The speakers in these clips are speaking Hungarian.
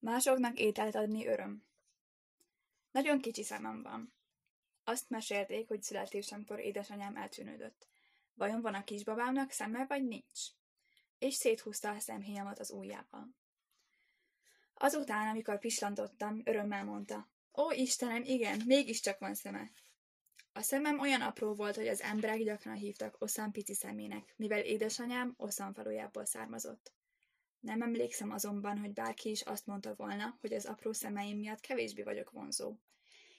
Másoknak ételt adni öröm. Nagyon kicsi szemem van. Azt mesélték, hogy születésemkor édesanyám eltűnődött. Vajon van a kisbabámnak szeme, vagy nincs? És széthúzta a szemhéjamat az ujjával. Azután, amikor pislantottam, örömmel mondta. Ó, Istenem, igen, mégiscsak van szeme. A szemem olyan apró volt, hogy az emberek gyakran hívtak Oszán pici szemének, mivel édesanyám Oszán falujából származott. Nem emlékszem azonban, hogy bárki is azt mondta volna, hogy az apró szemeim miatt kevésbé vagyok vonzó.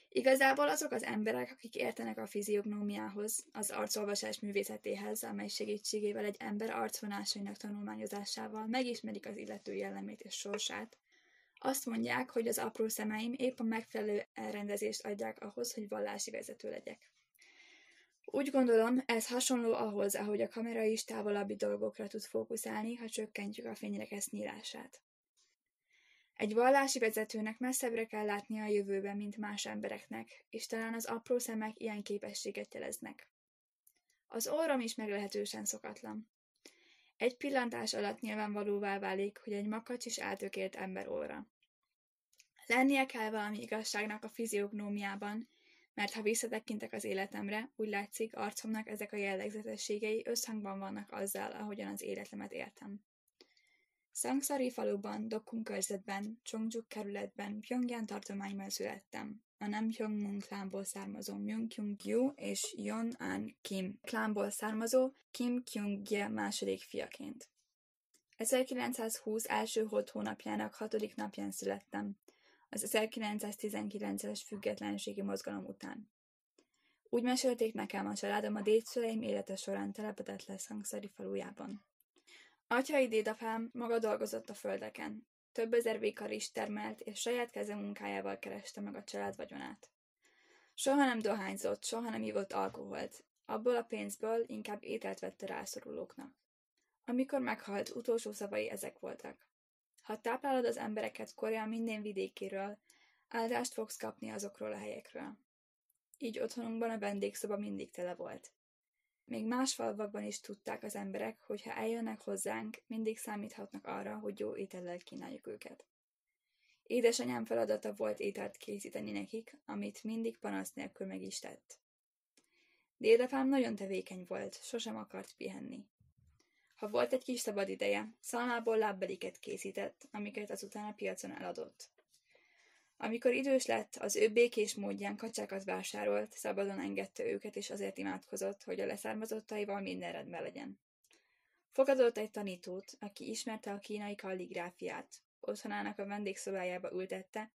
Igazából azok az emberek, akik értenek a fiziognómiához, az arcolvasás művészetéhez, amely segítségével egy ember arcvonásainak tanulmányozásával megismerik az illető jellemét és sorsát, azt mondják, hogy az apró szemeim épp a megfelelő elrendezést adják ahhoz, hogy vallási vezető legyek. Úgy gondolom, ez hasonló ahhoz, ahogy a kamera is távolabbi dolgokra tud fókuszálni, ha csökkentjük a fényrekesz nyílását. Egy vallási vezetőnek messzebbre kell látnia a jövőben, mint más embereknek, és talán az apró szemek ilyen képességet jeleznek. Az orrom is meglehetősen szokatlan. Egy pillantás alatt nyilvánvalóvá válik, hogy egy makacs is eltökélt ember óra. Lennie kell valami igazságnak a fiziognómiában, mert ha visszatekintek az életemre, úgy látszik, arcomnak ezek a jellegzetességei összhangban vannak azzal, ahogyan az életemet éltem. Szangsari faluban, Dokkum körzetben, Csongjuk kerületben, Pyongyang tartományban születtem. A nem Pyongmun klánból származó Myung Kyung Yu és Yon An Kim klánból származó Kim Kyung Gye második fiaként. 1920 első holt hónapjának hatodik napján születtem, az 1919-es függetlenségi mozgalom után. Úgy mesélték nekem a családom a dédszüleim élete során telepedett le Szangszari falujában. Atyai dédapám maga dolgozott a földeken. Több ezer vékar is termelt, és saját keze munkájával kereste meg a család vagyonát. Soha nem dohányzott, soha nem ivott alkoholt. Abból a pénzből inkább ételt vette rászorulóknak. Amikor meghalt, utolsó szavai ezek voltak. Ha táplálod az embereket Korea minden vidékéről, áldást fogsz kapni azokról a helyekről. Így otthonunkban a vendégszoba mindig tele volt. Még más falvakban is tudták az emberek, hogy ha eljönnek hozzánk, mindig számíthatnak arra, hogy jó étellel kínáljuk őket. Édesanyám feladata volt ételt készíteni nekik, amit mindig panasz nélkül meg is tett. Dédapám nagyon tevékeny volt, sosem akart pihenni. Ha volt egy kis szabad ideje, szalmából lábbeliket készített, amiket azután a piacon eladott. Amikor idős lett, az ő békés módján kacsákat vásárolt, szabadon engedte őket, és azért imádkozott, hogy a leszármazottaival minden rendben legyen. Fogadott egy tanítót, aki ismerte a kínai kalligráfiát. Otthonának a vendégszobájába ültette,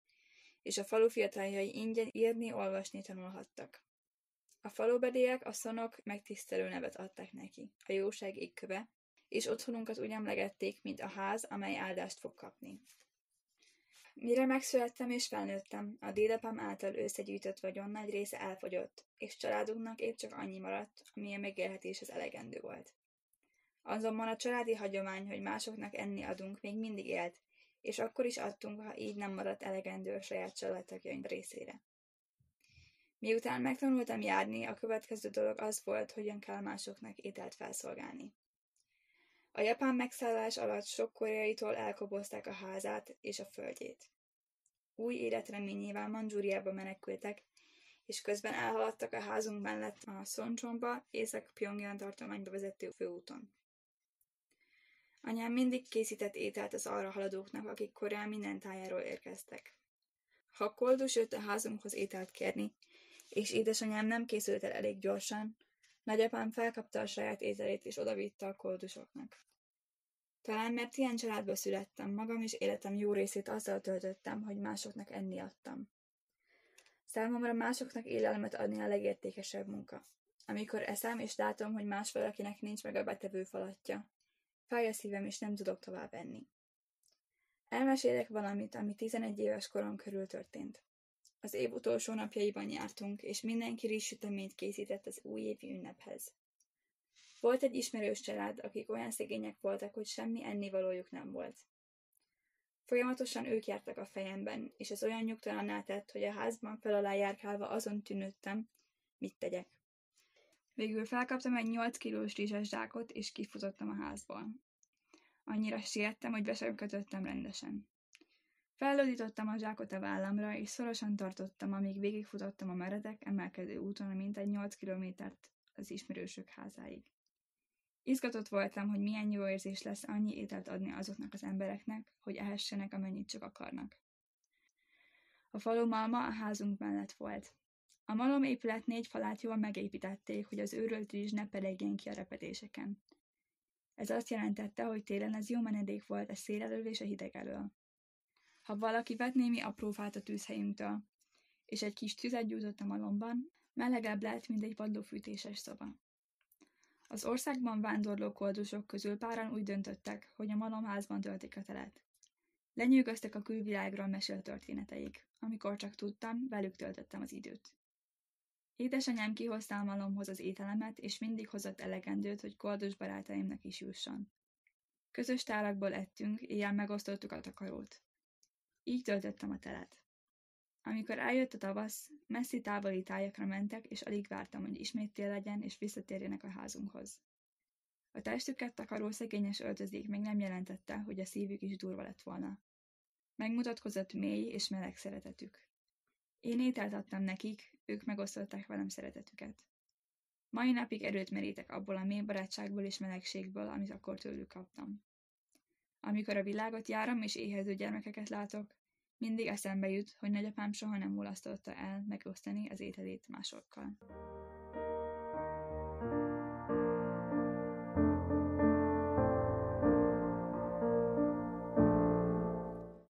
és a falu fiataljai ingyen írni, olvasni tanulhattak. A falubeliek, a szonok megtisztelő nevet adták neki, a jóság égköve, és otthonunkat úgy emlegették, mint a ház, amely áldást fog kapni. Mire megszülettem és felnőttem, a dédapám által összegyűjtött vagyon nagy része elfogyott, és családunknak épp csak annyi maradt, ami a megélhetéshez elegendő volt. Azonban a családi hagyomány, hogy másoknak enni adunk, még mindig élt, és akkor is adtunk, ha így nem maradt elegendő a saját családtagjaink részére. Miután megtanultam járni, a következő dolog az volt, hogyan kell másoknak ételt felszolgálni. A japán megszállás alatt sok koreaitól elkobozták a házát és a földjét. Új életreményével Mandzsúriába menekültek, és közben elhaladtak a házunk mellett a Szoncsomba, Észak-Pyongyang tartományba vezető főúton. Anyám mindig készített ételt az arra haladóknak, akik korán minden tájáról érkeztek. Ha koldus jött a házunkhoz ételt kérni, és édesanyám nem készült el elég gyorsan, Nagyapám felkapta a saját ételét és odavitte a koldusoknak. Talán mert ilyen családba születtem, magam és életem jó részét azzal töltöttem, hogy másoknak enni adtam. Számomra másoknak élelmet adni a legértékesebb munka. Amikor eszem és látom, hogy más valakinek nincs meg a betevő falatja, fáj a szívem és nem tudok tovább enni. Elmesélek valamit, ami 11 éves korom körül történt. Az év utolsó napjaiban jártunk, és mindenki rizssüteményt készített az újévi ünnephez. Volt egy ismerős család, akik olyan szegények voltak, hogy semmi ennivalójuk nem volt. Folyamatosan ők jártak a fejemben, és ez olyan nyugtalanná tett, hogy a házban fel alá járkálva azon tűnődtem, mit tegyek. Végül felkaptam egy 8 kilós rizses zsákot, és kifutottam a házból. Annyira siettem, hogy be sem kötöttem rendesen. Fellódítottam a zsákot a vállamra, és szorosan tartottam, amíg végigfutottam a meredek, emelkedő úton, mint egy nyolc kilométert az ismerősök házáig. Izgatott voltam, hogy milyen jó érzés lesz annyi ételt adni azoknak az embereknek, hogy ehessenek, amennyit csak akarnak. A falu malma a házunk mellett volt. A malom épület négy falát jól megépítették, hogy az őrölt rizs ne pelegjen ki a repedéseken. Ez azt jelentette, hogy télen ez jó menedék volt a szél elől és a hideg elől. Ha valaki vett némi aprófát a tűzhelyünktől, és egy kis tüzet gyújtott a malomban, melegebb lett, mint egy padlófűtéses szoba. Az országban vándorló koldusok közül páran úgy döntöttek, hogy a malomházban töltik a telet. Lenyűgöztek a külvilágról mesélt történeteik. Amikor csak tudtam, velük töltöttem az időt. Édesanyám kihozta a malomhoz az ételemet, és mindig hozott elegendőt, hogy koldus barátaimnak is jusson. Közös tárakból ettünk, éjjel megosztottuk a takarót. Így töltöttem a telet. Amikor eljött a tavasz, messzi távoli tájakra mentek, és alig vártam, hogy ismét tél legyen, és visszatérjenek a házunkhoz. A testüket takaró szegényes öltözék még nem jelentette, hogy a szívük is durva lett volna. Megmutatkozott mély és meleg szeretetük. Én ételt adtam nekik, ők megosztották velem szeretetüket. Mai napig erőt merítek abból a mély barátságból és melegségből, amit akkor tőlük kaptam. Amikor a világot járom és éhező gyermekeket látok, mindig eszembe jut, hogy nagyapám soha nem mulasztotta el megosztani az ételét másokkal.